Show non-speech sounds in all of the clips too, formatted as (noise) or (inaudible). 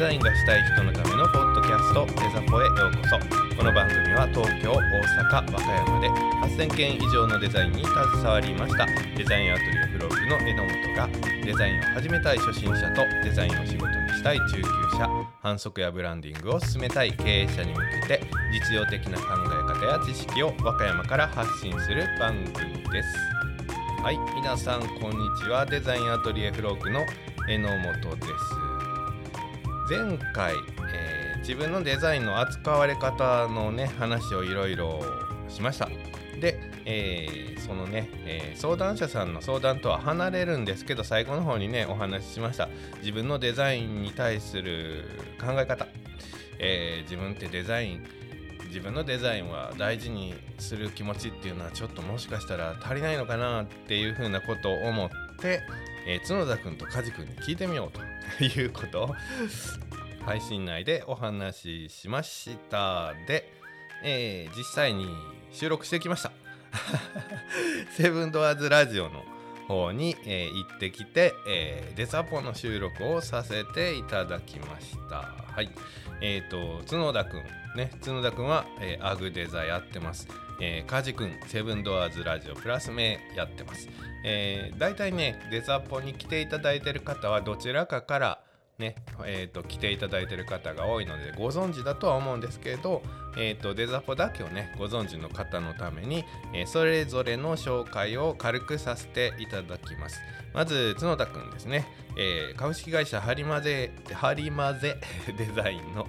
ザインがしたい人のためのポッドキャストデザポへようこそ。この番組は東京大阪和歌山で8000件以上のデザインに携わりました。デザインアトリエフロッグの榎本がデザインを始めたい初心者とデザインを仕事にしたい中級者。反則やブランディングを進めたい経営者に向けて実用的な考え方や知識を和歌山から発信する番組です。はい皆さんこんにちは。デザインアトリエフロッグの榎本です。前回、えー、自分のデザインの扱われ方のね話をいろいろしました。で、えー、そのね、えー、相談者さんの相談とは離れるんですけど最後の方にねお話ししました。自分のデザインに対する考え方、え自分ってデザイン自分のデザインは大事にする気持ちっていうのはちょっともしかしたら足りないのかなっていうふうなことを思って、え、角田君と梶君に聞いてみようと。いうこと。を配信内でお話ししました。で、えー、実際に収録してきました。セブンドアーズラジオの方に、えー、行ってきて、えー、デザポの収録をさせていただきました。はい。えっ、ー、と角田くんね。角田くんは、えー、アグデザやってます。えー、カジ君セブンドアーズラジオプラス名やってます。えー、大体ね、デザポに来ていただいてる方はどちらかからね、えーと、来ていただいてる方が多いのでご存知だとは思うんですけど、えーと、デザポだけをねご存知の方のために、えー、それぞれの紹介を軽くさせていただきますまず角田くんですね、えー、株式会社ハリマゼハリマゼデザインの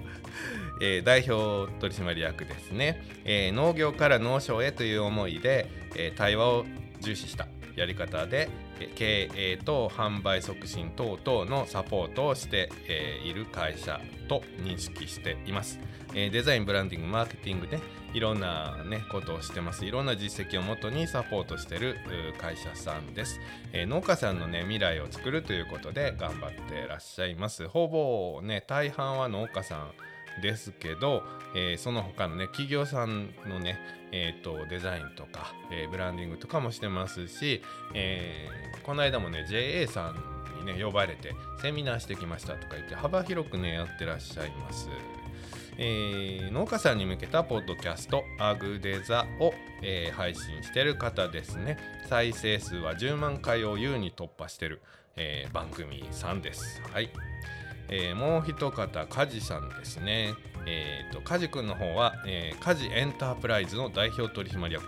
えー、代表取締役ですね、えー、農業から農商へという思いで、えー、対話を重視したやり方で経営と販売促進等々のサポートをしている会社と認識しています。デザイン、ブランディング、マーケティングで、いろんな、ね、ことをしてます。いろんな実績をもとにサポートしてる会社さんです。農家さんの、ね、未来を作るということで頑張ってらっしゃいます。ほぼ、ね、大半は農家さんですけど、えー、その他のね企業さんのね、えーと、デザインとか、えー、ブランディングとかもしてますし、えー、この間もね JA さんにね呼ばれてセミナーしてきましたとか言って幅広くねやってらっしゃいます。えー、農家さんに向けたポッドキャストアグデザを、えー、配信してる方ですね。再生数は10万回を優に突破してる、えー、番組さんです。はい。えー、もう一方梶さんですねえーと、梶君の方は、えー、梶エンタープライズの代表取締役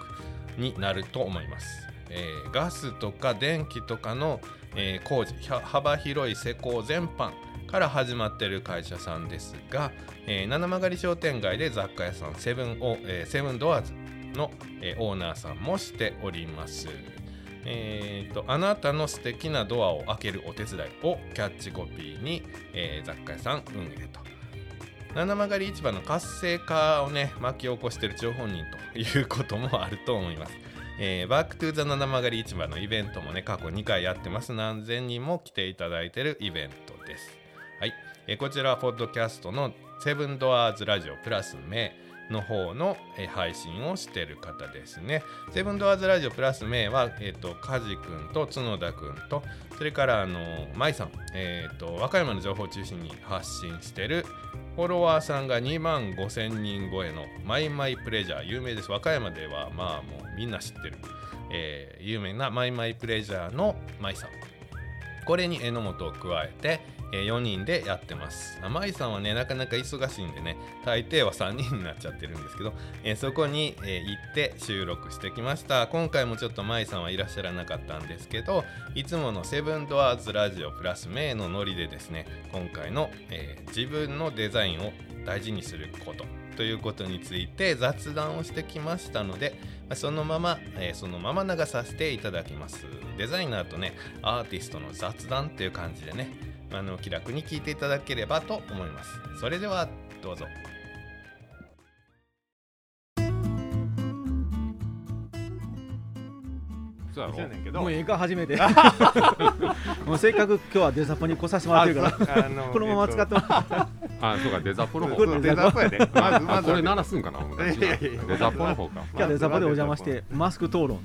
になると思います、えー、ガスとか電気とかの、えー、工事幅広い施工全般から始まっている会社さんですが、えー、七曲商店街で雑貨屋さんセブン、えー、セブンドアーズの、えー、オーナーさんもしております。えーと、あなたの素敵なドアを開けるお手伝いをキャッチコピーに、えー、雑貨屋さん運営と。七曲り市場の活性化をね巻き起こしている張本人ということもあると思います、えー、バックトゥーザ七曲り市場のイベントもね過去2回やってます。何千人も来ていただいているイベントです。はい、えー、こちらはポッドキャストのセブンドアーズラジオプラス ME。の方の、配信をしてる方ですね。セブンドアーズラジオプラス ME は、え、ー、と、カジ君と角田君と、それからあの舞さん、え、ー、と、和歌山の情報を中心に発信してるフォロワーさんが2万5千人超えのマイマイプレジャー、有名です。和歌山ではまあもうみんな知ってる、えー、有名なマイマイプレジャーの舞さん。これに榎本を加えて、えー、4人でやってます。舞さんはね、なかなか忙しいんでね、大抵は3人になっちゃってるんですけど、えー、そこに、えー、行って収録してきました。今回もちょっと舞さんはいらっしゃらなかったんですけど、いつものセブンドアーズラジオプラス名のノリでですね、今回の、え自分のデザインを大事にすることということについて雑談をしてきましたので、そのまま、えー、そのまま流させていただきます。デザイナーとね、アーティストの雑談っていう感じでね、あの気楽に聞いていただければと思います。それではどうぞ。そうやろ。やねんけど。もうええか初めて。(laughs) もうせっかく今日はデザポに来させてもらってるから。あのこのまま使ってもらって。あそうかデザポの方そうそうデザポやで。まずあまず。これ鳴らすんかなデザポの方か。今日はデザポでお邪魔してマスク討論。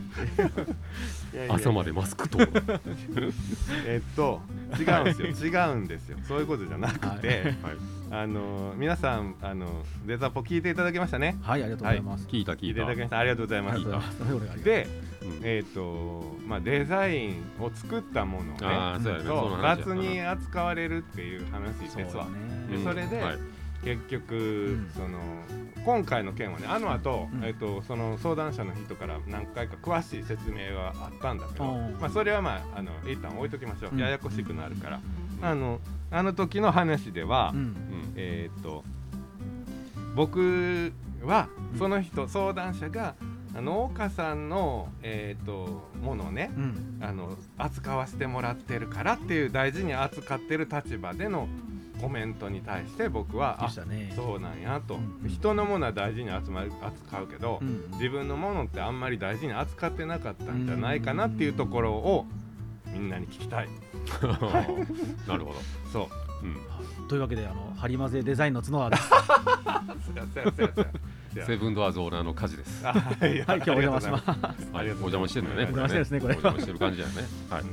(laughs) 朝までマスクと (laughs) えっと違うんですよ。違うんですよ。そういうことじゃなくて、はいあの皆さんあのデザポ聞いていただけましたね。はいありがとうございます、聞いた聞いた。聞いていただきました。ありがとうございあます。でうん。えっ、とまあデザインを作ったものをねああそう雑に扱われるっていう話ですわ。でそれではい。結局、ん。その今回の件はねあの後、うん。えっとその相談者の人から何回か詳しい説明があったんだけど、うん。まあ、それはまああの一旦置いときましょう、うん。ややこしくなるから、あのあの時の話では、うん。うんえーっと僕はその人、相談者が農家さんの、えーっとものをねうん。あの扱わせてもらってるからっていう大事に扱ってる立場でのコメントに対して僕はであそうなんやと、うん人のものは大事に扱うけど、うん。自分のものってあんまり大事に扱ってなかったんじゃないかなっていうところをみんなに聞きたいなるほど。そう。うん。というわけであのハリマゼデザインの角田です。(laughs) セブンドアーズオーナーの火事です。あ (laughs) はい。はい今日お邪魔します。はい。お邪魔してるんだね。お邪魔してですねこれお邪魔してる感じだよね。はい。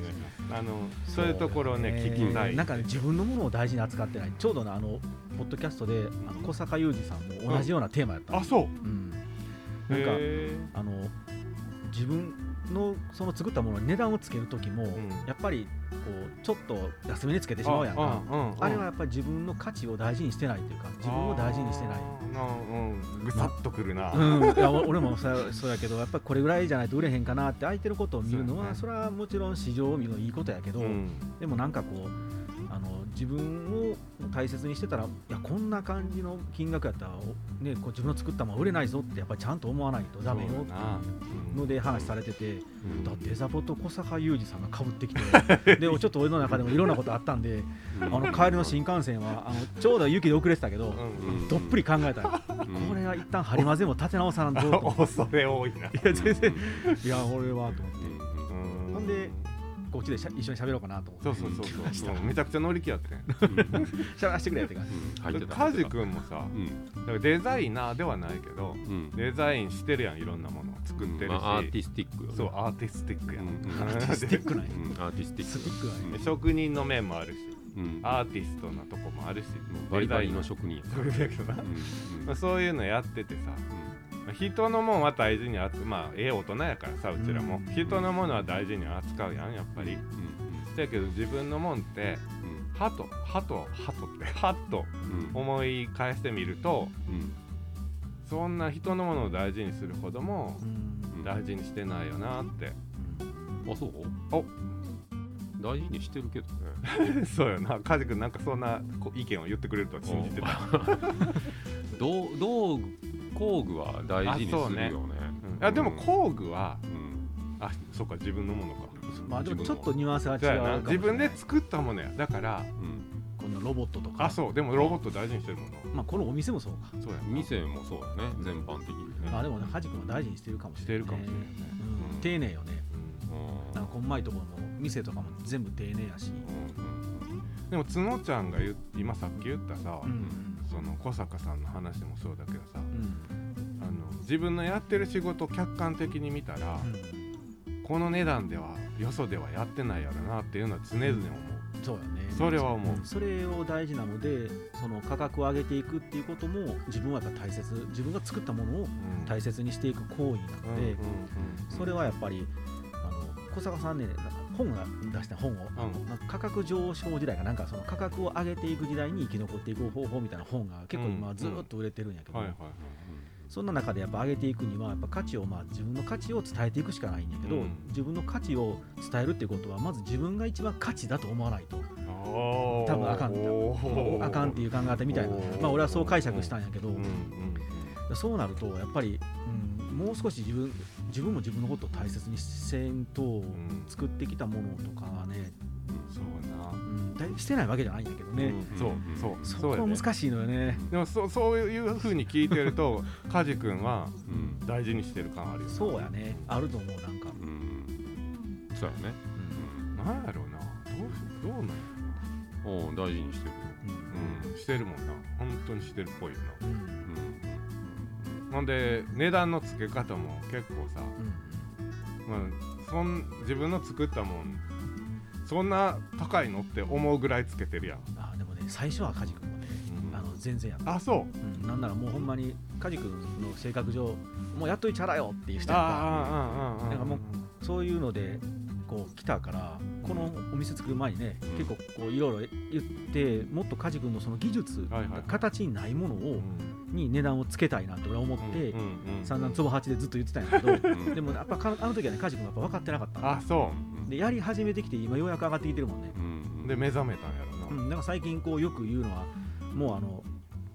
あのそういうところをね。聞きたい。なんかね自分のものを大事に扱ってないちょうどねあのポッドキャストであの小坂雄二さんも同じようなテーマやったのあそう。うん。なんかへあの自分のその作ったものに値段をつける時も、ん。やっぱりこうちょっと安めにつけてしまうやんか。あれはやっぱり自分の価値を大事にしてないというか自分を大事にしてない。ぐさっとくるな、うん、いやお (laughs) 俺もそうそうやけどやっぱりこれぐらいじゃないと売れへんかなって相手のことを見るのはそ,、れはもちろん市場を見るのいいことやけど、うん。でもなんかこうあの自分を大切にしてたらいやこんな感じの金額やったら、おね、こう自分の作ったもの売れないぞってやっぱりちゃんと思わないとダメよっていうので話されてて、うん。だってデザポと小坂雄二さんがかぶってきて (laughs) でちょっと俺の中でもいろんなことあったんであの帰りの新幹線はあのちょうど雪で遅れてたけど、どっぷり考えたよ、うん。これは一旦張り混ぜも立て直さなんと。(laughs) 恐れ多いな。いや全然。いや俺はと思って。うん。ほんでこっちでしゃ一緒に喋ろうかなと。思ってそうそうそう。(laughs) そう。めちゃくちゃ乗り気やって。ん。喋らせてくれって感じ。うん。入ってたカジ君もさ、うん。だからデザイナーではないけど、うん。デザインしてるやんいろんなものを作ってるし、まあアーティスティックよね。そうアーティスティックやん。アーティスティックなんや。うん。アーティスティック。職人の面もあるし、うん。アーティストなとこもあるし、バリバリのデ職人やそういうのやっててさ、まあ人のもんは大事に扱う。まあええ大人やからさうちらも、うん。人のものは大事に扱うやんやっぱり。うん。だけど自分のもんってうんはとはとはとって。はっとうん。思い返してみるとうん。そんな人のものを大事にするほどもうん。大事にしてないよなって。あそう？お。大事にしてるけどね。(laughs) そうよな。カジ君なんかそんな意見を言ってくれるとは信じてた、(laughs) 道道具工具は大事にするよね。うんいやでも工具はうん。あそうか自分のものか。まあでもちょっとニュアンスが違うかもしれない。自分で作ったものや。だからうん。このロボットとか。あそう。でもロボット大事にしてるもの。まあこのお店もそうか。そうやな。店もそうだね。全般的にね。まあでもねハジ君は大事にしてるかもししてれない、ね、るかもしれないね。うん。丁寧よね。うん。なんかこんまいところも店とかも全部丁寧やし。でも角ちゃんが今さっき言ったさ、うんその小坂さんの話もそうだけどさうん。あの自分のやってる仕事を客観的に見たら、この値段ではよそではやってないやろなっていうのは常々思う、そうやね。それは思う、ん。それを大事なのでその価格を上げていくっていうことも自分はやっぱ大切。自分が作ったものをうん。大切にしていく行為なので、うんうんうん。それはやっぱりあの小坂さんね本が出した本を、あのなんか価格上昇時代がなんかその価格を上げていく時代に生き残っていく方法みたいな本が結構今うん。ずーっと売れてるんやけど、そんな中でやっぱ上げていくにはやっぱ価値をまあ自分の価値を伝えていくしかないんやけど、うん。自分の価値を伝えるっていうことはまず自分が一番価値だと思わないと。多分あかんあかんっていう考え方みたいな。まあ俺はそう解釈したんやけど、うんうん。そうなるとやっぱり、うん、もう少し自分自分も自分のことを大切にせんと、ん作ってきたものとかはね、そうな。うん、だいしてないわけじゃないんやけどね、うんそうそう。そこ難しいのよね。でもそうそういうふうに聞いてると (laughs) カジ君はうん。大事にしてる感あるよそうやね。あると思うなんか。うん。そうやね。なんやろうな。どうしどうなんやうんおう大事にしてる。ろうん。してるもんな。本当にしてるっぽいようんうん。うん。なほんで値段の付け方も結構さ、うんまあ、そん自分の作ったもんそんな高いのって思うぐらいつけてるやん、あでもね最初は梶君もねあの全然やった。あそう。うん、なんならもうほんまに梶君の性格上もうやっといちゃらよっていう人あやんかあああああなんかもそういうのでこう来たからこのお店作る前にね、うん。結構こういろいろ言ってもっと梶君のその技術、はいはいはい。形にないものを、に値段をつけたいなって俺は思って、うんうんうん散々つぼ八でずっと言ってたんやけどうん。でもやっぱかあの時はね梶君がやっぱ分かってなかったのあそでやり始めてきて今ようやく上がってきてるもんね、うんうで目覚めたんやろな、うん、だから最近こうよく言うのはもうあの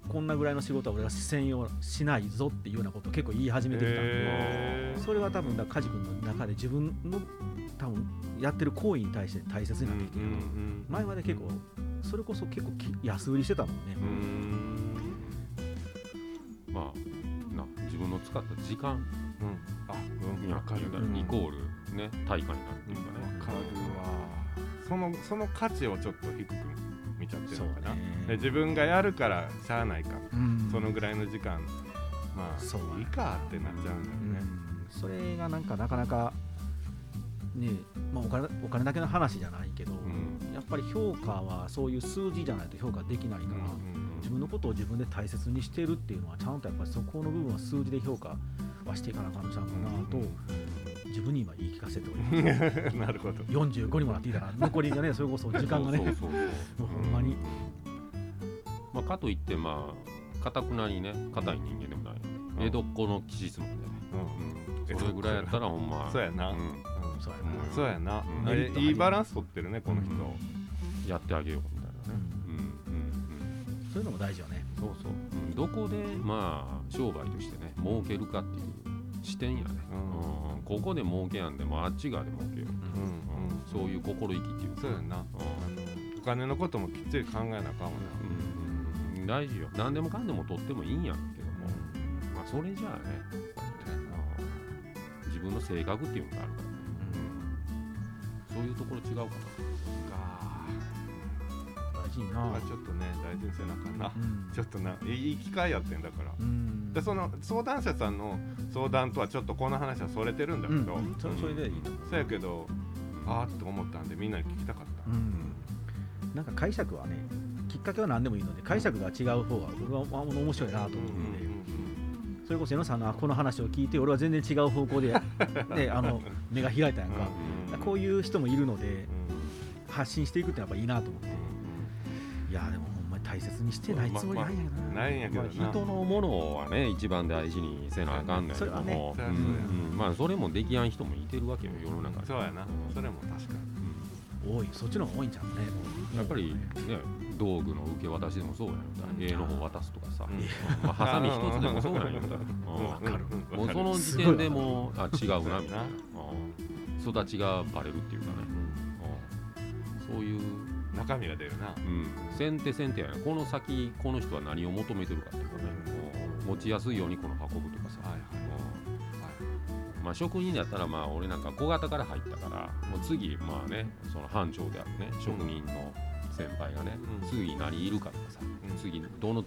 こんなぐらいの仕事は俺は専用しないぞっていうようなことを結構言い始めてきたんで、それは多分だ梶君の中で自分の多分やってる行為に対して大切になってきてる、前まで結構それこそ結構き安売りしてたもんね、うんまあな自分の使った時間。うん。あうん。やわかる。わうん。イコールね対価になるっていうかねかるわ。そのその価値をちょっと低く見ちゃってるのかな、で自分がやるからしゃあないか、うん。そのぐらいの時間。まあそういいかってなっちゃうんだよね、うん。それがなんかなかなかねまあお金お金だけの話じゃないけど、ん。やっぱり評価はそういう数字じゃないと評価できないから、うん自分のことを自分で大切にしてるっていうのはちゃんとやっぱりそこの部分は数字で評価はしていかなあかんのちゃうかなと、自分に今言い聞かせております。(laughs) なるほど。45にもなっていたら残りがね (laughs) それこそ時間がねそう (laughs) ほんまに。まあかといってまあかたくなにね硬い人間でもない。うん。江戸っ子の気質もね。うん。うん。それぐらいやったらほんま。そうやな。うんそうやな、うん。そうやな、うん。あれいいバランス取ってるねこの人、うん。やってあげようみたいなね。うん。うん。うん。そういうのも大事よね。そうそう、うん、どこでまあ商売としてね儲けるかっていう視点やね、うん。うん。ここで儲けやんでもあっち側で儲けよう、うん。うん。そういう心意気っていうか。そうやな、お金のこともきっちり考えなあかんわな、うん、大事よ。何でもかんでも取ってもいいんやけども、まあそれじゃあね。うん。自分の性格っていうのがあるからそういうところ違うか大事にな、まあちょっとね大事にせなあかんな、うん。ちょっとないい機会やってんだから、うん。でその相談者さんの相談とはちょっとこの話はそれてるんだけど、うん。それそれでいいと思う。そうやけどあーって思ったんでみんなに聞きたかった、うん。なんか解釈はねきっかけは何でもいいので解釈が違う方が俺はあ面白いなと思うので、それこそ江野さんのあこの話を聞いて俺は全然違う方向で、(laughs) ね、あの目が開いたやんか、こういう人もいるので発信していくってやっぱいいなと思って。いやでもほんまに大切にしてないつもりないんやけどな、ないんやけどな、まあ、人のものはね一番大事にせなあかんねんけども、うそうやんうんまあそれもできやん人もいてるわけよ世の中にそうやな。それも確かに多いそっちの方が多いんちゃうね。やっぱりね道具の受け渡しでもそうやん。絵の方渡すとかさ、うん。まあ、ハサミ一つでもそうなんよ (laughs) うん。わかる。うんもうその時点でもうあ違うなみたい (laughs) な。うん。育ちがバレるっていうかね、うん。そういう、中身が出るな。うん、先手先手やね。この先この人は何を求めてるかっていうかね、うん。持ちやすいようにこの運ぶとかさ、まあ、職人だったらまあ俺なんか小型から入ったからもう次まあねその班長であるね職人の先輩がね、うん。次何いるかとかさ、うん。次どの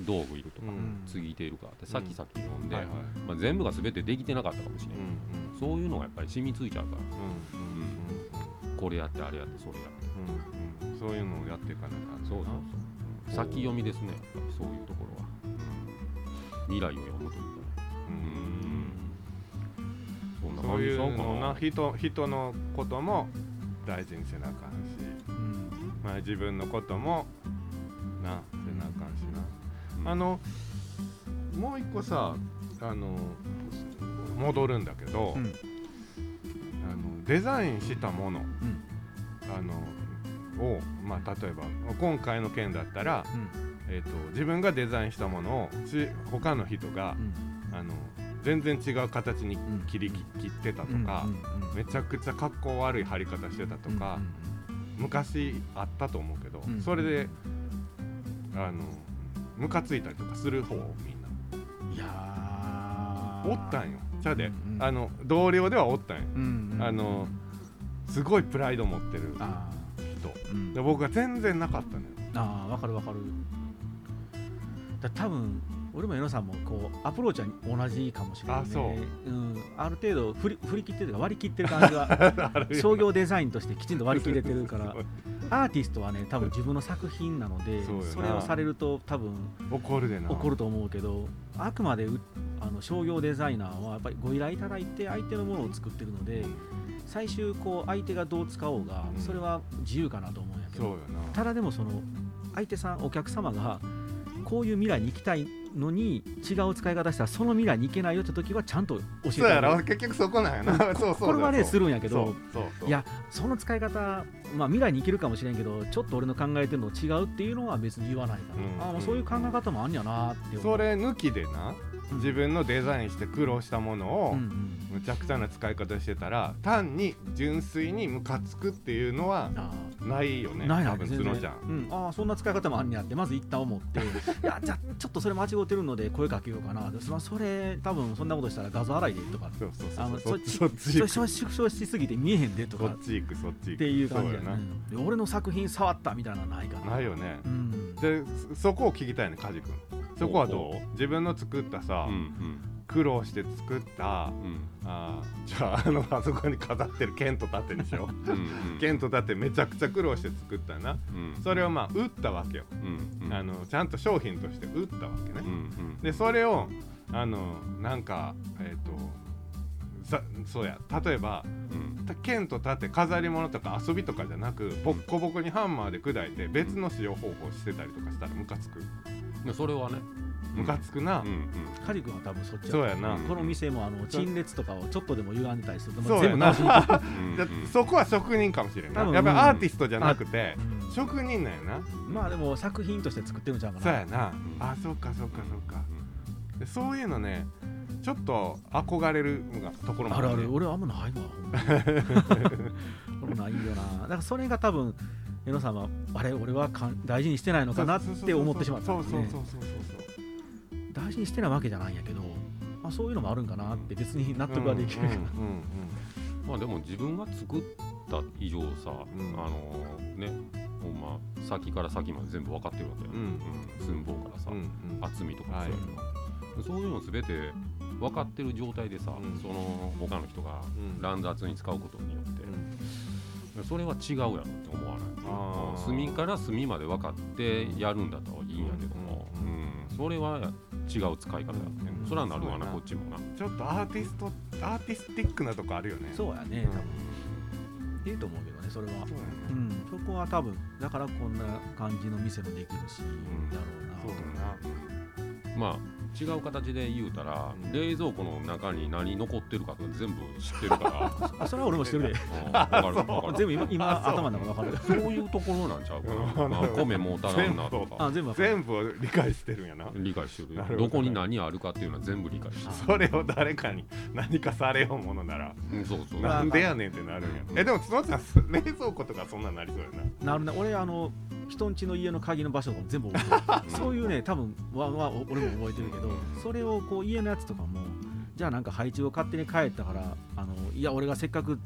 道具いるとか、うん。次いているかってさっきさっき読んで、はいはい。まあ、全部が全てできてなかったかもしれない、うん。そういうのがやっぱり染みついちゃうから。うん。うん。これやってあれやってそれやって。うん。うん。そういうのをやっていかなあかんそうそうそう。先読みですねやっぱりそういうところは、うん。未来を読むというかそういうのなな。人人のことも大事にせなあかんし、うん。まあ、自分のこともなせなあかんしな、うんあのもう一個さあの戻るんだけど、うん。あのデザインしたもの、うん。あのを、まあ、例えば今回の件だったら、うん。えー、と自分がデザインしたものをし他の人が、あの全然違う形にん。切り切切ってたとうんか、めちゃくちゃ格好悪い貼り方してたとか、昔あったと思うけど、うんそれであのムカついたりとかする方みんな。うんいやー。おったんよ。ちゃで、あの同僚ではおったんよ、あのすごいプライド持ってるあ人。で僕は全然なかったのよ。あーわかるわかる。だ多分俺も江野さんもこうアプローチは同じかもしれない、ね、、あそう。ん、ある程度振り振り切ってるか割り切ってる感じが (laughs) 商業デザインとしてきちんと割り切れてるからアーティストはね多分自分の作品なのでそれをされると多分怒るでな。怒ると思うけどあくまでうあの商業デザイナーはやっぱりご依頼いただいて相手のものを作ってるので最終こう相手がどう使おうがうん。それは自由かなと思うんやけど、ただでもその相手さんお客様がこういう未来に行きたいのに違う使い方したらその未来に行けないよって時はちゃんと教えてそうやろ結局そこなんやな。そうそうこれはねするんやけどそうそう。そういやその使い方、まあ、未来に行けるかもしれんけどちょっと俺の考えてるの違うっていうのは別に言わないから、うんああもうそういう考え方もあんやなってそれ抜きでなうん。自分のデザインして苦労したものをうんうんむちゃくちゃな使い方してたら単に純粋にムカつくっていうのはあないよね多分ないない全然角ちゃん。うん、ああそんな使い方もあんねやってまず一旦思って。(laughs) いやじゃあちょっとそれ間違ってるので声かけようかな。でそそれ多分そんなことしたら画像洗いでとか。そうそうあのそうそそっち行く。それ縮小しすぎて見えへんでとか。そっち行くそっち行く。っていう感じやそうやねで俺の作品触ったみたいなのないかなないよね。うん。でそそこを聞きたいねカジ君。そこはどほう自分の作ったさ、うん苦労して作ったうんうんあー。じゃああのあそこに飾ってる剣と盾にしよううんうん。剣と盾めちゃくちゃ苦労して作ったな。うん。それをまあ売ったわけよ、うんうん。あのちゃんと商品として売ったわけね、うんうん。でそれをあのなんかえっ、とさそうや。例えばうん。た剣と盾飾り物とか遊びとかじゃなくボッコボコにハンマーで砕いて別の使用方法してたりとかしたらムカつく？でそれはねムカつくな、うんうんカジ君は多分そっちやそうやな、うんこの店もあの陳列とかをちょっとでも歪んでたりすると、そうや全部直しにそこは職人かもしれん分やっぱりアーティストじゃなくてうん。職人なんやな。まあでも作品として作ってるんちゃうかな。そうやな、ん。あそうかそうかそうか。でそういうのねちょっと憧れるところもあるあねる。俺はあんまないわ。ほんま。俺ないよな。(laughs) だからそれが多分江野さんはあれ俺はかん大事にしてないのかなって思ってしまったんですね。そうそうそうそうそう大事にしてないわけじゃないんやけど、まあ、そういうのもあるんかなって別に納得はできるけど、うんうんまあでも自分が作った以上さ、ん。あのねほんま先から先まで全部分かってるわけや、うん寸法からさ、うんうん。厚みとかもそうやけど、そういうの全て分かってる状態でさ、うん。その他の人がうん。乱雑に使うことによって、それは違うやろって思わない。隅から隅まで分かってやるんだったらいいんやけども、ううんん。それは違う使い方だって、うん。それはなるわなこっちもな、ちょっとアーティストアーティスティックなとこあるよね。そうやね、多分いいと思うけどねそれは。そうやうねん。そこは多分だからこんな感じの店もできるし、ん。だろそううなだな。まあ違う形で言うたら、うん。冷蔵庫の中に何残ってるかとか全部知ってるから。(laughs) あそれは俺もしてるで。うん (laughs) わかるわかる。全部今 (laughs) 今頭の中分かるそういうところなんちゃうかな、うん。まあ、米もたらんなとか。あ全部分かる。全部を理解してるんやな。理解してるなるほどどこに何あるかっていうのは全部理解してる。それを誰かに何かされようものならうんそうそう。なんでやねんってなるんや。うん。えでも角ちゃん冷蔵庫とかそんなんなりそうやな。なるね。俺あの人ん家の家の鍵の場所とかも全部覚えてる。そういうね多分わわ俺も覚えてるけどそれをこう家のやつとかもじゃあなんか配置を勝手に変えたからあのいや俺がせっかく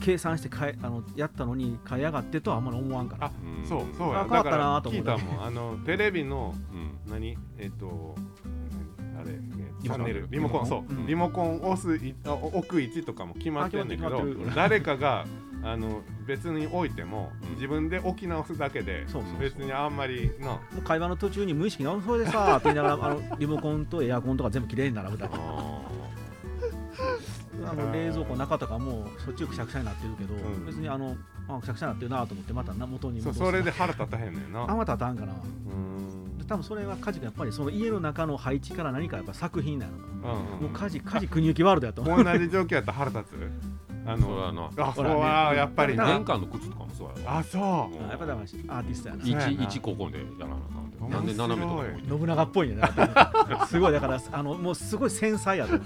計算して変えあのやったのに変えやがってとはあんまり思わんから。あうん。そうそうや。あ変わっただからなと思った聞いたもんあの (laughs) テレビのうん何？えっとあれチリモコン。ャンネル。リモコンそう。うん。リモコン押すいあ置く位置とかも決まってんねんけど誰かがあの別に置いてもうん。自分で置き直すだけで別にあんまりな。会話の途中に無意識に「あそれでさ」って言いながらあのリモコンとエアコンとか全部きれいに並ぶだけああの冷蔵庫の中とかもそっちくしゃくしゃになってるけど、うん。別にあのあくしゃくしゃになってるなと思ってまたな元に戻す。それで腹立たへんねんな。あまたあたんかなうん。で多分それはカジ君やっぱりその家の中の配置から何かやっぱ作品なの、うんもうカジカジ国行きワールドやと思う同じ状況やったら腹立つ？あそうやな。あそうほらね。はやっぱりあな。玄関の靴とかもそうやわあそう。うんやっぱだからアーティストやな。一一ここでやらなあかんなんで斜めとか信長っぽいね。すごいだからあのもうすごい繊細やと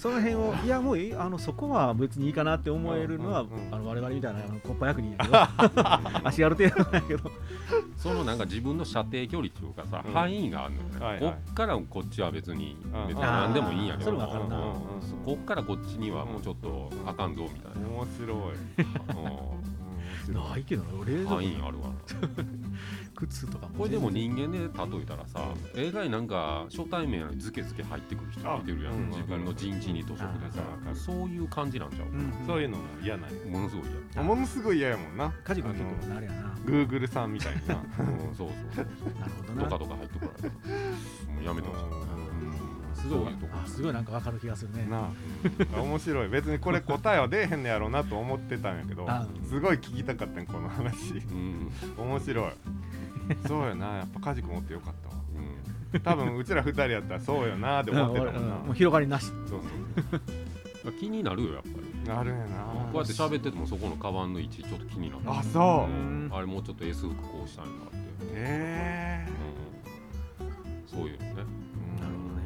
その辺をいやもういいあのそこは別にいいかなって思えるのは、うんうんうん。あの我々みたいなあのコッパ役人やけど足ある程度なんやけど。そのなんか自分の射程距離っていうかさ、うん。範囲があるのよね、はいはい。こっからこっちは別に、うん別に何でもいいんやけど、それわかるな。うんこっからこっちにはもうちょっとあかんぞみたい面白い。な、面白いないけどな冷うん、蔵庫範囲あるわ。な (laughs) 靴とかも。これでも人間で例えたらさ映画になんか初対面やのにズケズケ入ってくる人がいてるやん、あうん自分の陣地にとそこでさあそういう感じなんちゃう、うんそういうのが嫌なんや。ものすごいやものすごい嫌やもんな。カジ君結構あれやな。グーグルさんみたいな。うんそうそうそう。なるほどドカなドカ入ってこられるもうやめてほしい、うん。すごい。すごいなんかわかる気がするね。なあ。面白い。別にこれ答えは出えへんねやろうなと思ってたんやけどあすごい聞きたかったんこの話。うん。面白い (laughs) そうやなやっぱカジ君おってよかったわ。うん。多分うちら二人やったらそうよなって思ってたもんな。うん俺うん。もう広がりなし。そう (laughs) 気になるよやっぱり。そうなるんやな。こうやって喋っててもそこのカバンの位置ちょっと気になるあそう。うん。あれもうちょっと S 服こうしたいんだって、へえうん、そういうのね。なるほどね。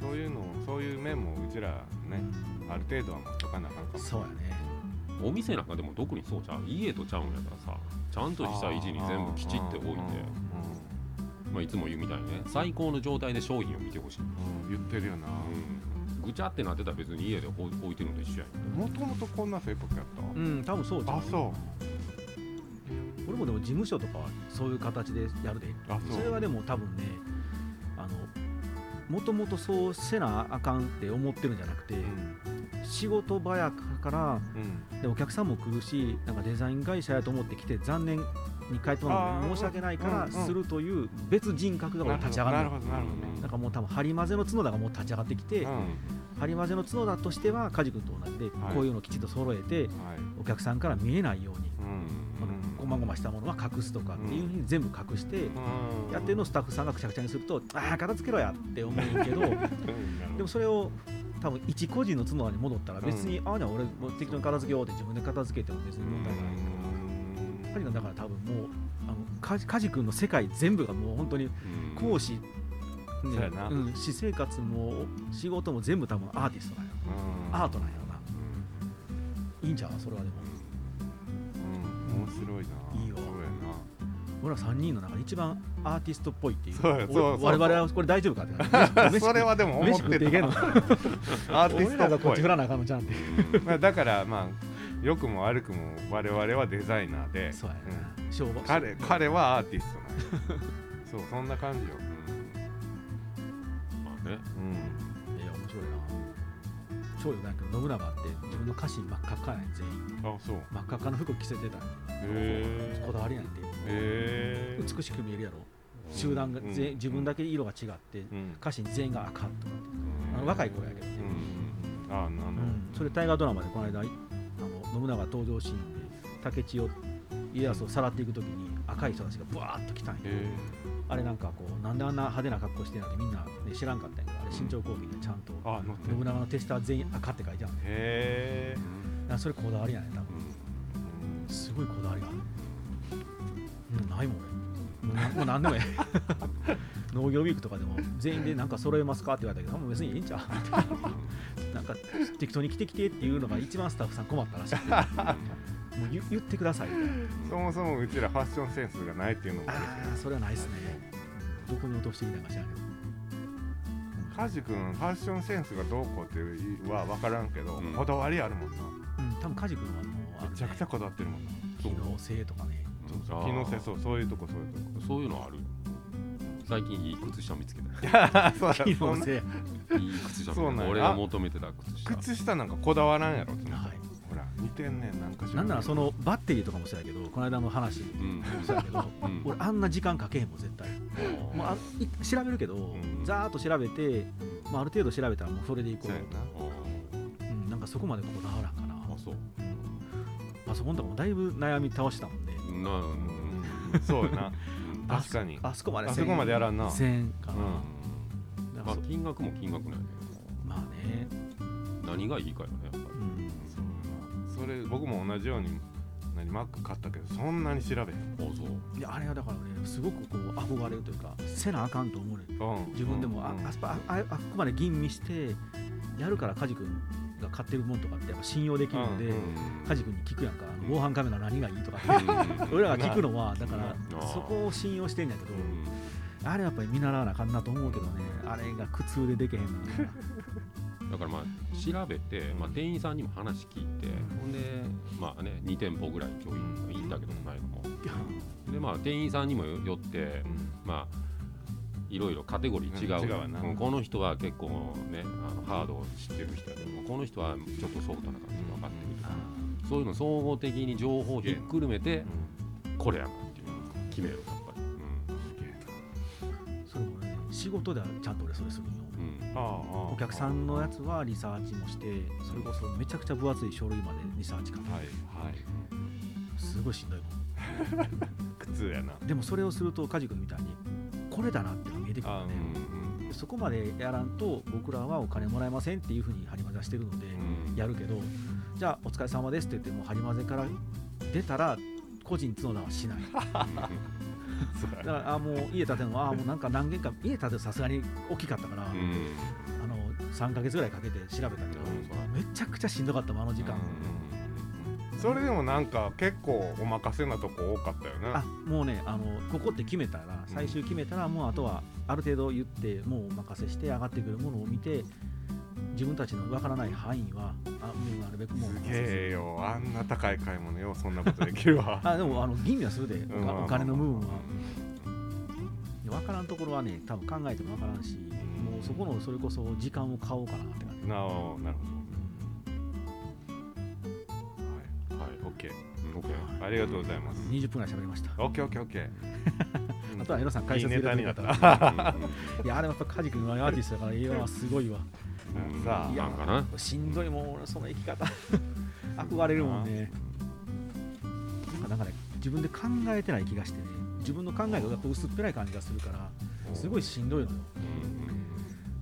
そういうのそういう面もうちらねある程度は持っとかなあかんかも。そうやねお店なんかでも特にそうちゃう家とちゃうんやからさちゃんとした位置に全部きちって置いて。まあ、いつも言うみたいにね最高の状態で商品を見てほしい、うん言ってるよな。うん、ぐちゃってなってたら別に家で置い置いてるのと一緒やん。もともとこんな性格やった？うん多分そうじゃん。あそ俺もでも事務所とかはそういう形でやるで。あそう。それはでも多分ねあのもともとそうせなあかんって思ってるんじゃなくて、うん仕事場やからうん。でお客さんも来るしなんかデザイン会社やと思って来て残念に帰ってもらうのあー申し訳ないからするという別人格が俺立ち上がるの。なるほどなるほどなんかもう多分張り混ぜの角田がもう立ち上がってきて、うん。張り混ぜの角田としては梶君と同じで、はい。こういうのをきちっと揃えてはい。お客さんから見えないように、うん。こまごましたものは隠すとかっていうふうに全部隠して、やってるのをスタッフさんがくちゃくちゃにするとああ片付けろやって思うけど。(laughs) でもそれを多分一個人の角田に戻ったら別に、ああじゃあ俺もう適当に片付けようって自分で片付けても別に問題ないから。梶君だから多分もうあの梶梶君の世界全部がもう本当にうん。講師、うやな。うん、私生活も仕事も全部多分アーティストなん。よアートなんやろな。いいんちゃうそれはでも。うん。面白いな。いいよ俺ら3人の中で一番アーティストっぽいっていう。そうやそうそう。俺我々はこれ大丈夫かって。(laughs) それはでも思飯ってた食っていけんの。(laughs) アーティ俺ストっぽい。らがこっち振らなあかんのじゃんって。ま (laughs) あだからまあ良くも悪くも我々はデザイナーで。そうやうん。彼彼はアーティストなんやそうそんな感じよ。まあね。うん。いや面白いな。超よなんか信長って自分の家臣真っ赤っかやねん全員。あそう。真っ赤っかの服着せてた。こだわりなんて。えへえ美しく見えるやろ。集団がうん。自分だけ色が違ってうん。家臣全員が赤とかって。あの若い頃やけどあなるそれ大河ドラマでこの間いあの信長登場シーンで竹千代家康をさらっていくときに赤い人たちがブワーッと来たんよへあれなんかこうなんであんな派手な格好してんのってみんな、ね、知らん。かったんやけどあれ身長攻撃でちゃんと信長の手下は全員赤って書いてあるんだへえそれこだわりやね多分。すごいこだわりがある。うんないもん俺もう何でもええ。(laughs) 農業ウィークとかでも全員でなんか揃えますかって言われたけどもう別にいいんちゃう。(laughs) なんか適当に来てきてっていうのが一番スタッフさん困ったらしくて。もう言言ってください。みたいなそもそもうちらファッションセンスがないっていうのもあるそれはないっすね。どこに落としてきたか知らんけど。カジ君ファッションセンスがどうこうっていうは分からんけど、うん。こだわりあるもんな。うん多分梶君はもうね、めちゃくちゃこだわってるもんな。機能性とかねあー機能性そうそういうとこそういうとこ。そういうのある。最近いい靴下見つけた。(laughs) そうだ機そんな。能性いい靴下見つけた。そうなんや。俺が求めてた靴下。靴下なんかこだわらんやろ、はい。ほら似てんねんなんかなんならそのバッテリーとかもそうやけどこの間の話うん。もそうやけどうん。俺あんな時間かけへんもん絶対。もうあい調べるけど、ん。ざーっと調べて、まあ、ある程度調べたらもうそれでいこそうやう、な。うん、なんかそこまでこだわらんかな。あそう。パソコンとかもだいぶ悩み倒したもんね。なうん。(laughs) そうやな。確かに。(laughs) あそこまであそこまでやらんな。1000円か。な、うん。まあ金額も金額なんやけまあね、ど何がいいかよねやっぱり。うん、それ僕も同じように何 Mac 買ったけどそんなに調べへん。あそういやあれはだからねすごくこう憧れるというかせなあかんと思うねうん。自分でもあ,、うん。あそこあああっこまで吟味してやるから梶君。が買ってるもんとかってやっぱ信用できるので、うん梶君に聞くやんか。防犯カメラ何がいいとかって、うん。(laughs) 俺らが聞くのはだからうん。そこを信用してんやけど、うん。あれやっぱり見習わなあかんなと思うけどね。あれが苦痛でできへんの (laughs) だからまあ調べて、まあ、店員さんにも話聞いて、ほんでまあね2店舗ぐらい今日行ったけどこの間もでまあ店員さんにもよってまあいろいろカテゴリー違う,、うん違う。わな。うんこの人は結構ねあのハードを知ってる人やけどこの人はちょっとソフトな感じが分かってる。とか、そういうの総合的に情報をひっくるめてこれやなっていうのを決めるやっぱり、それもね仕事ではちゃんと俺それするんようん。うん。お客さんのやつはリサーチもしてそれこそめちゃくちゃ分厚い書類までリサーチかけてはいはい。すごいしんどいもん。(laughs) 苦痛やな。でもそれをすると梶君みたいにこれだなっていうのが見えてくるんでうんでそこまでやらんと僕らはお金もらえませんっていうふうに張り混ぜしてるのでうん。やるけどじゃあお疲れ様ですって言っても張り混ぜから出たら個人角田はしない。(laughs) だからあもう家建てるのはあもうなんか何軒か家建てさすがに大きかったから、うん。あの3ヶ月ぐらいかけて調べたけど、うんめちゃくちゃしんどかったもんあの時間、それでもなんか結構お任せなとこ多かったよねあもうねあのここって決めたら最終決めたらもうあとはある程度言ってもうお任せして上がってくるものを見て自分たちのわからない範囲はあもうなるべくもうおすげえよ。あんな高い買い物よそんなことできるわ。(laughs) あでもあの吟味はするで、お金の部分は。分からんところはね多分考えても分からんし、もうそこのそれこそ時間を買おうかなって感じ。なるほどオッケーありがとうございます。20分ぐらい喋りました。オッケーオッケーオッケー。(laughs) あとはエロさん解説ネタになっ入れてくれたたら。いやあれもやっぱカジ君はアーティストだからいやすごいわ。うん。さあ。いやなんかな。しんどいもん俺その生き方。(laughs) 憧れるもんね。なんかなんかね自分で考えてない気がして。ね自分の考えがやっぱ薄っぺらい感じがするからすごいしんどいのよ。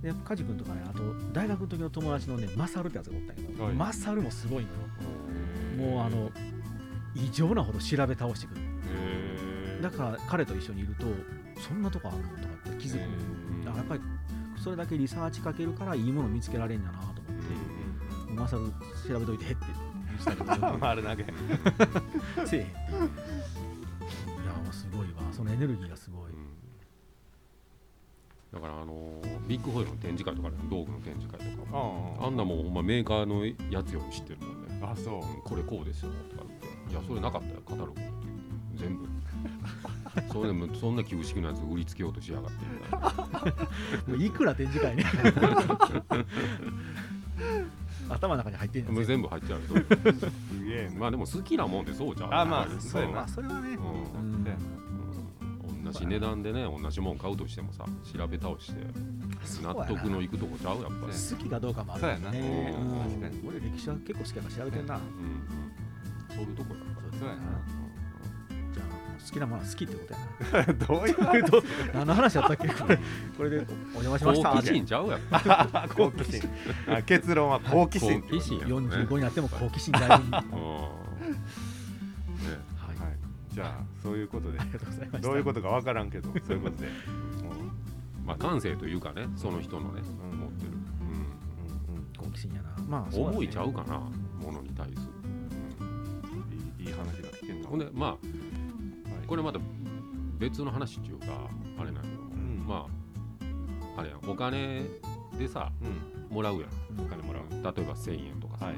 でカジ君とかねあと大学の時の友達のねマサルってやつがおったんやけど、はい。マサルもすごいのよもうあの異常なほど調べ倒してくる。だから彼と一緒にいるとそんなとこあるのとかって気づくの。よだからやっぱりそれだけリサーチかけるからいいもの見つけられんやなと思って、マサル調べといてって。言ってたけ。ど丸投げせえへん。っていやもうすごいわ。そのエネルギーがすごい、だからあのービッグホイールの展示会とかね道具の展示会とか。もああんなもんほんまメーカーのやつより知ってるもんねあそう。うんこれこうですよとか言って。いやそれなかったよカタログって。全部。(laughs) それでもそんな旧式のやつ売りつけようとしやがってみたいな。もういくら展示会ね。(laughs) 頭の中に入ってんもうじゃん。全部入っちゃうすげえな。まあでも好きなもんってそうじゃん。あまあそうまあそれはね、うんうん。うん同じ値段でね同じもん買うとしてもさ調べ倒して納得のいくとこちゃうやっぱり。好きかどうかもあるよね。そうやな。うん。確かに俺歴史は結構好きやから調べてんな、うん。うん。そういうとこやっぱりそうやじゃあ好きなものは好きってことやな。な (laughs) どういうこと (laughs) 何の話やったっけ？これこれでお邪魔しました。好奇心ちゃうやっぱ。(laughs) 好奇心。あ結論は好奇心好奇心。やもんね45になっても好奇心大事。うんじゃあそういうことで。どういうことかわからんけどそういうことで。もまあ感性というかねその人のねうん。持ってる、ううん。うん好奇心やな。まあうん、そうだね。思いちゃうかなものに対する、いいいい話が聞けんな。ほんでまあはい。これまた別の話っていうかあれなんやけど。も、うん。まああれやん。お金でさうん。もらうやん。お金もらう。例えば1000円とかさ、はい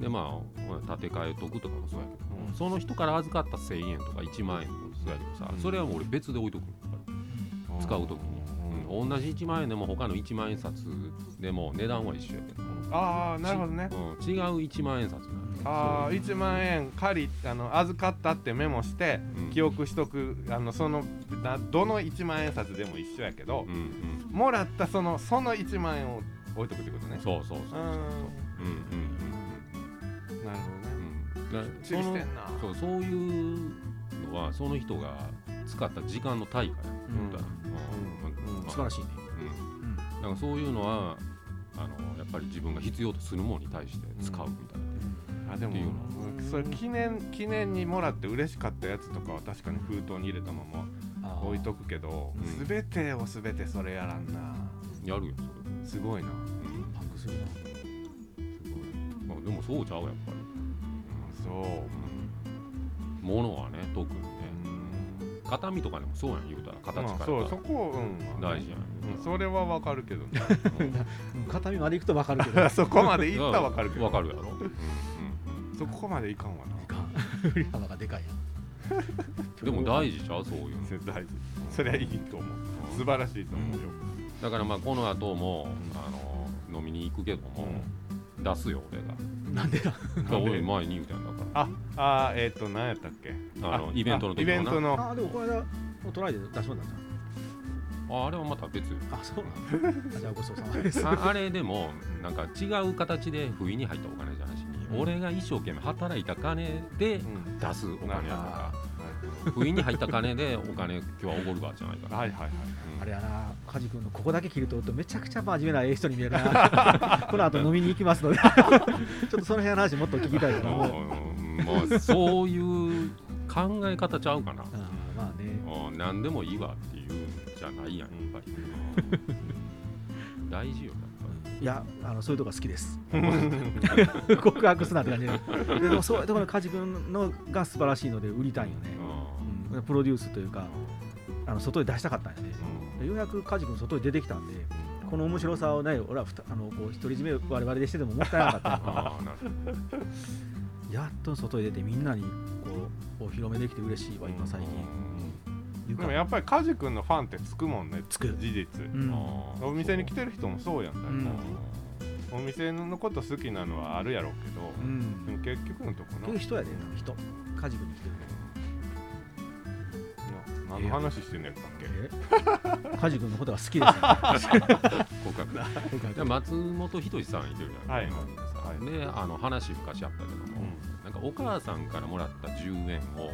でまあほら立て替えとくとかもそうやけど、うん。その人から預かった1000円とか1万円もそうやけどさ、うん。それはもう俺別で置いとくの使う時に、うん。同じ1万円でも他の1万円札でも値段は一緒やけど、ああなるほどね。うん、違う1万円札なああ1万円借りあの預かったってメモしてうん。記憶しとくあのそのなどの1万円札でも一緒やけどうんうん。もらったそのその1万円を置いとくってことね。そうそうそううん。そううんうんなるほどね。うん。注意してんな。そうそういうのはその人が使った時間の対価や。うん。みたいなうん。うん。素晴らしいね、うん。だからそういうのはあのやっぱり自分が必要とするものに対して使うみたいな、あでもっていうのそれ記念記念にもらって嬉しかったやつとかは確かに封筒に入れたまま置いとくけどうん。全てを全てそれやらんな。やるよすごいな。それ、うん。パンクするな。すごい。まあでもそうちゃうやっぱりそうものはね特にね。うん。形見とかでもそうやん言うたら形まあから。そうそこうん。大事やん。うん。それはわかるけどね。うん。片身まで行くと分かるけど (laughs) そこまでいったらわかるけどわかるやろ、うんうんそこまでいかんわな。振り幅がでかいやん。うん、でも大事ちゃうそういうの。絶 (laughs) 対それはいいと思う。素晴らしいと思うよ。だからまあこの後も、あの飲みに行くけども、出すよ俺が。なんでだ？(laughs) 俺前に言うたんだかああえっと何やったっけ？あのイベントの時イベントの。あでもこの間トライで出しまったんじらああれはまた別よ。ゃんあそう。なんだあじゃあごちそうさまです。ああれでもなんか違う形で不意に入ったお金じゃなしに、うん。俺が一生懸命働いた金でうん。出すお金やなるら不意に入った金でお金今日はおごるわじゃないから、どはいはいはいうんあれやな梶君のここだけ切るとめちゃくちゃ真面目なええ人に見えるな。(laughs) この後飲みに行きますので。(laughs) ちょっとその辺の話もっと聞きたいけどもう。んまあそういう考え方ちゃうかな、あまあね。うん何でもいいわっていうんじゃないやんやっぱり、大事よいやあのそういうとこが好きです。(laughs) 告白すなって感じで。ででもそういうところの梶君のが素晴らしいので売りたいよね。うん。プロデュースというかあの外に出したかったんよね。でようやく梶君外に出てきたんでこの面白さをね俺はふたあのこう独り占め我々でしててももったいなかった (laughs) やっと外に出てみんなにこうお披露目できて嬉しいわ今最近。でもやっぱりカジ君のファンってつくもんねつく。事実。うん。お店に来てる人もそうやんだうん。お店のこと好きなのはあるやろうけうど、ん。でも結局のとこ結局人やで人。梶君に来てるな何の話してんのやったっけ？え (laughs) 梶君のことが好きですよ (laughs) 告白。告白。で松本人志さんいてるじゃないはい。はい。であの話昔あったけども、なんかお母さんからもらった10円を、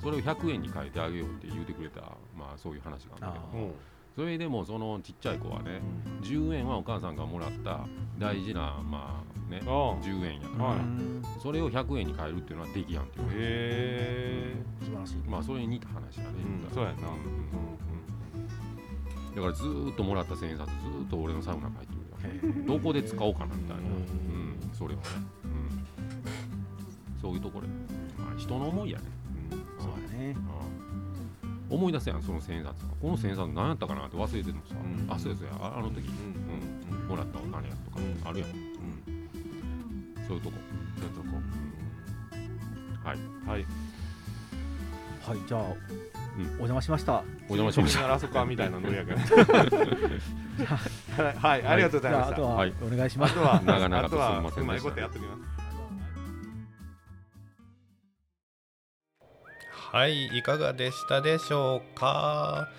それを100円に変えてあげようって言ってくれた、まあ、そういう話があるんだけどうんうんそれでもそのちっちゃい子はね10円はお母さんがもらった大事な、まあね、あ10円やから、はい。うんそれを100円に変えるっていうのはできやんっていうへえ。素晴らしい。まあそれに似た話やね、うんそうやな。うんだからずーっともらった千円札ずーっと俺のサウナに入ってるよどこで使おうかなみたいな、うん、それをね、うん、そういうところで、まあ、人の思いやね、そうだね。うん、思い出せやんその千円札この千円札何やったかなって忘れててもさ、うん。あそうやそうや。ああの時、うん。うん、もらったお金やとか。うん。あるやん、うん、そういうとこ。そういうとこ。はい。はい。はいじゃあん。お邪魔しました。お邪魔しました。ならそかみたいなノリやけど。(laughs) はい。はい。ありがとうございました。ああとははい。お願いします。あとは長々とすみませんでした。うまいことやっておきますはいいかがでしたでしょうか？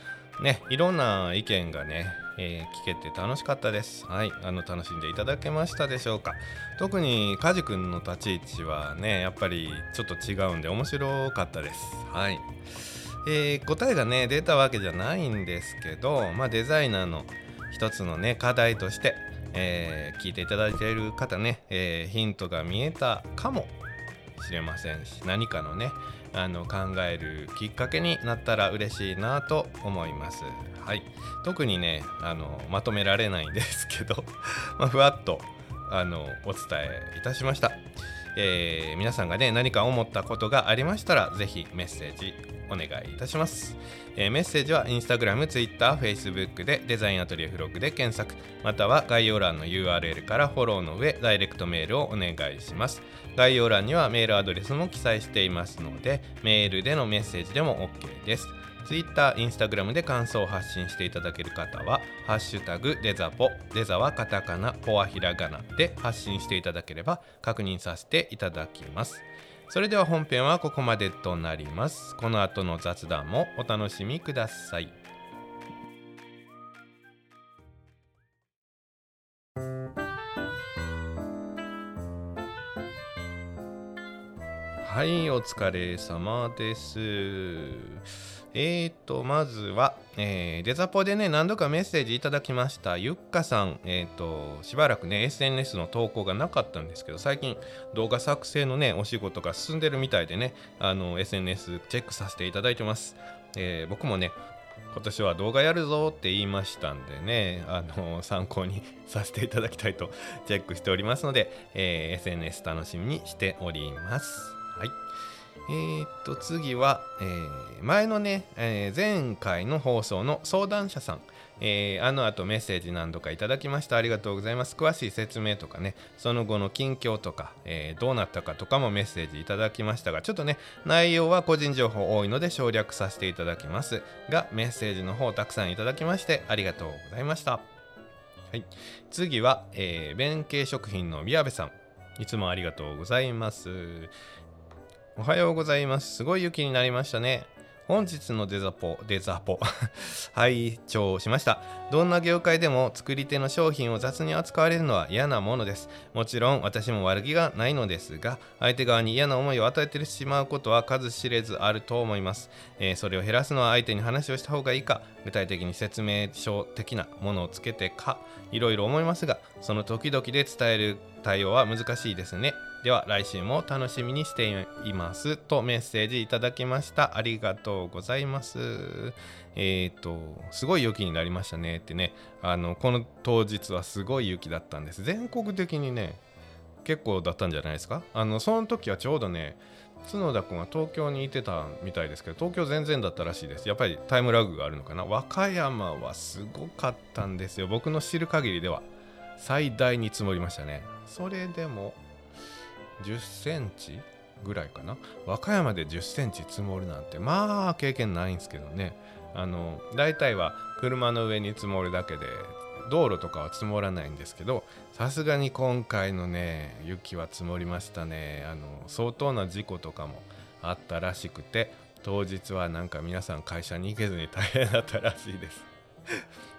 ねいろんな意見がね、えー聞けて楽しかったです。はいあの楽しんでいただけましたでしょうか？特にカジ君の立ち位置はねやっぱりちょっと違うんで面白かったです。はい。えー答えがね出たわけじゃないんですけど、まあ、デザイナーの一つのね課題として、えー聞いていただいている方ね、えーヒントが見えたかもしれませんし何かのねあの考えるきっかけになったら嬉しいなと思います。はい、特にねあのまとめられないんですけど、(laughs) まあ、ふわっとあのお伝えいたしました、えー皆さんがね何か思ったことがありましたらぜひメッセージお願いいたします、えーメッセージは Instagram、Twitter、Facebook でデザインアトリエフログで検索または概要欄の URL からフォローの上ダイレクトメールをお願いします。概要欄にはメールアドレスも記載していますのでメールでのメッセージでも OK です。Twitter、Instagram で感想を発信していただける方は「ハッシュタグデザポ」デザはカタカナ、ポはひらがなで発信していただければ確認させていただきます。それでは本編はここまでとなります。この後の雑談もお楽しみください。はい、お疲れ様です。えーと、まずは、えーデザポでね、何度かメッセージいただきました、ゆっかさん、えーと、しばらくね、SNS の投稿がなかったんですけど、最近、動画作成のね、お仕事が進んでるみたいでね、あの、SNS チェックさせていただいてます。えー僕もね、今年は動画やるぞって言いましたんでね、あの参考にさせていただきたいと (laughs) チェックしておりますので、えー SNS 楽しみにしております。はい。えーっと、次は、えー前のね、えー前回の放送の相談者さん、えーあの後メッセージ何度かいただきました。ありがとうございます。詳しい説明とかね、その後の近況とか、えーどうなったかとかもメッセージいただきましたが、ちょっとね、内容は個人情報多いので省略させていただきますが、メッセージの方たくさんいただきましてありがとうございました。はい、次は、えー弁慶食品の宮部さん。いつもありがとうございます。おはようございます。すごい雪になりましたね。本日のデザポ、デザポ、(laughs) 拝聴しました。どんな業界でも作り手の商品を雑に扱われるのは嫌なものです。もちろん私も悪気がないのですが、相手側に嫌な思いを与えてしまうことは数知れずあると思います。えーそれを減らすのは相手に話をした方がいいか、具体的に説明書的なものをつけてか、いろいろ思いますが、その時々で伝える対応は難しいですね。では来週も楽しみにしていますとメッセージいただきました。ありがとうございます。えっ、と、すごい雪になりましたねってね、あの、この当日はすごい雪だったんです。全国的にね、結構だったんじゃないですか？あの、その時はちょうどね、角田君は東京にいてたみたいですけど東京全然だったらしいですやっぱりタイムラグがあるのかな和歌山はすごかったんですよ僕の知る限りでは最大に積もりましたねそれでも10センチぐらいかな？和歌山で10センチ積もるなんてまあ経験ないんですけどね。あの大体は車の上に積もるだけで道路とかは積もらないんですけどさすがに今回のね雪は積もりましたね。あの相当な事故とかもあったらしくて当日はなんか皆さん会社に行けずに大変だったらしいです。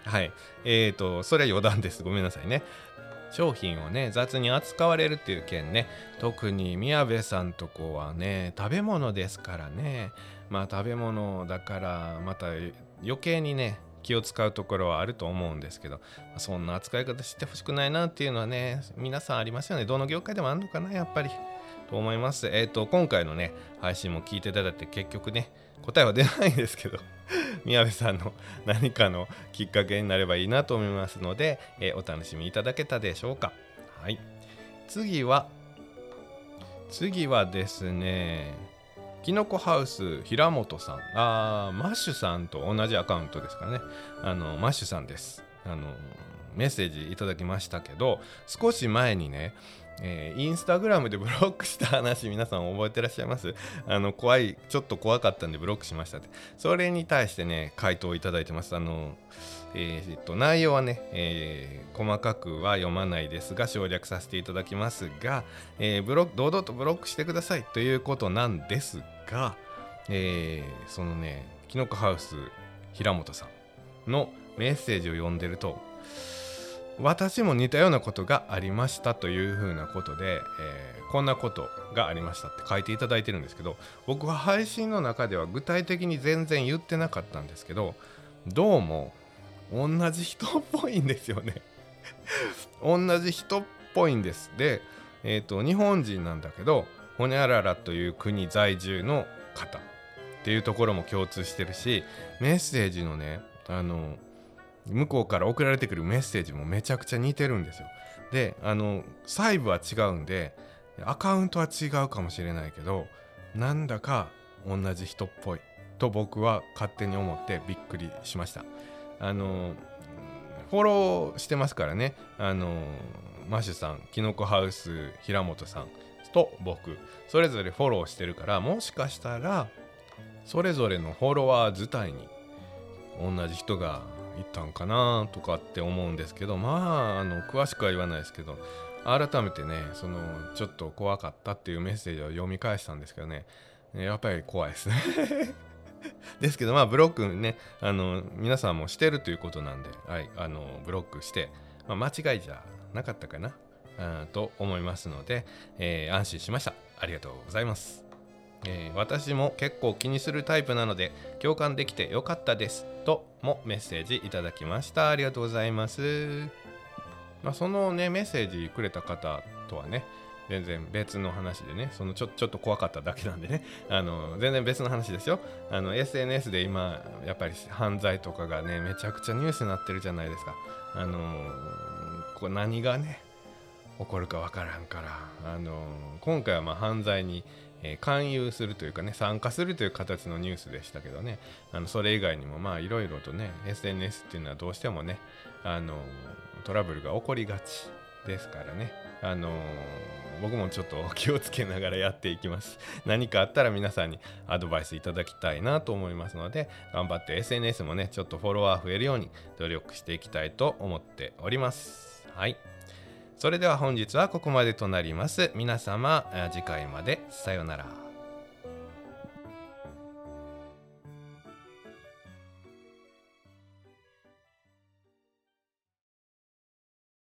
はい。えーとそれは余談です。ごめんなさいね。商品をね雑に扱われるっていう件ね。特に宮部さんとこはね食べ物ですからね。まあ食べ物だからまた余計にね気を使うところはあると思うんですけどそんな扱い方してほしくないなっていうのはね皆さんありますよね。どの業界でもあるのかなやっぱり。と思います。えっ、と今回のね配信も聞いていただいて結局ね答えは出ないですけど (laughs) 宮部さんの何かのきっかけになればいいなと思いますので、えお楽しみいただけたでしょうか。はい。次は次はですねきのこハウス平本さん。あーマッシュさんと同じアカウントですかね。あのマッシュさんです。あのメッセージいただきましたけど少し前にねえーインスタグラムでブロックした話 (laughs) 皆さん覚えてらっしゃいます？あの怖いちょっと怖かったんでブロックしましたって。それに対してね回答をいただいてます。あのえーっと内容はね、えー細かくは読まないですが省略させていただきますが、えーブロック堂々とブロックしてください。ということなんですが、えーそのねきのこハウス平本さんのメッセージを読んでると私も似たようなことがありましたというふうなことで、えーこんなことがありましたって書いていただいてるんですけど僕は配信の中では具体的に全然言ってなかったんですけどどうも同じ人っぽいんですよね。(laughs) 同じ人っぽいんです。で、えー、と日本人なんだけどホニャララという国在住の方っていうところも共通してるしメッセージのねあの向こうから送られてくるメッセージもめちゃくちゃ似てるんですよ。であの細部は違うんでアカウントは違うかもしれないけどなんだか同じ人っぽいと僕は勝手に思ってびっくりしました。あのフォローしてますからね。あのマッシュさんきのこハウス平本さんと僕それぞれフォローしてるからもしかしたらそれぞれのフォロワー自体に同じ人がいたんかなとかって思うんですけどまああの詳しくは言わないですけど改めてねそのちょっと怖かったっていうメッセージを読み返したんですけどねやっぱり怖いですね。(laughs) ですけどまあブロックねあの皆さんもしてるということなんで、はい、あのブロックして、まあ、間違いじゃなかったかなと思いますので、えー安心しました。ありがとうございます。えー私も結構気にするタイプなので共感できてよかったですともメッセージいただきました。ありがとうございます、まあ、そのねメッセージくれた方とはね全然別の話でねそのちょちょっと怖かっただけなんでね (laughs) あの全然別の話ですよ。あの SNS で今やっぱり犯罪とかがねめちゃくちゃニュースになってるじゃないですか。あのこう何がね起こるかわからんからあの今回はまあ犯罪にえ勧誘するというかね参加するという形のニュースでしたけどね。あのそれ以外にもまあいろいろとね SNS っていうのはどうしてもねあのトラブルが起こりがちですからね。あの僕もちょっと気をつけながらやっていきます。(laughs) 何かあったら皆さんにアドバイスいただきたいなと思いますので頑張って SNS もねちょっとフォロワー増えるように努力していきたいと思っております。はい。それでは本日はここまでとなります。皆様次回まで。さようなら。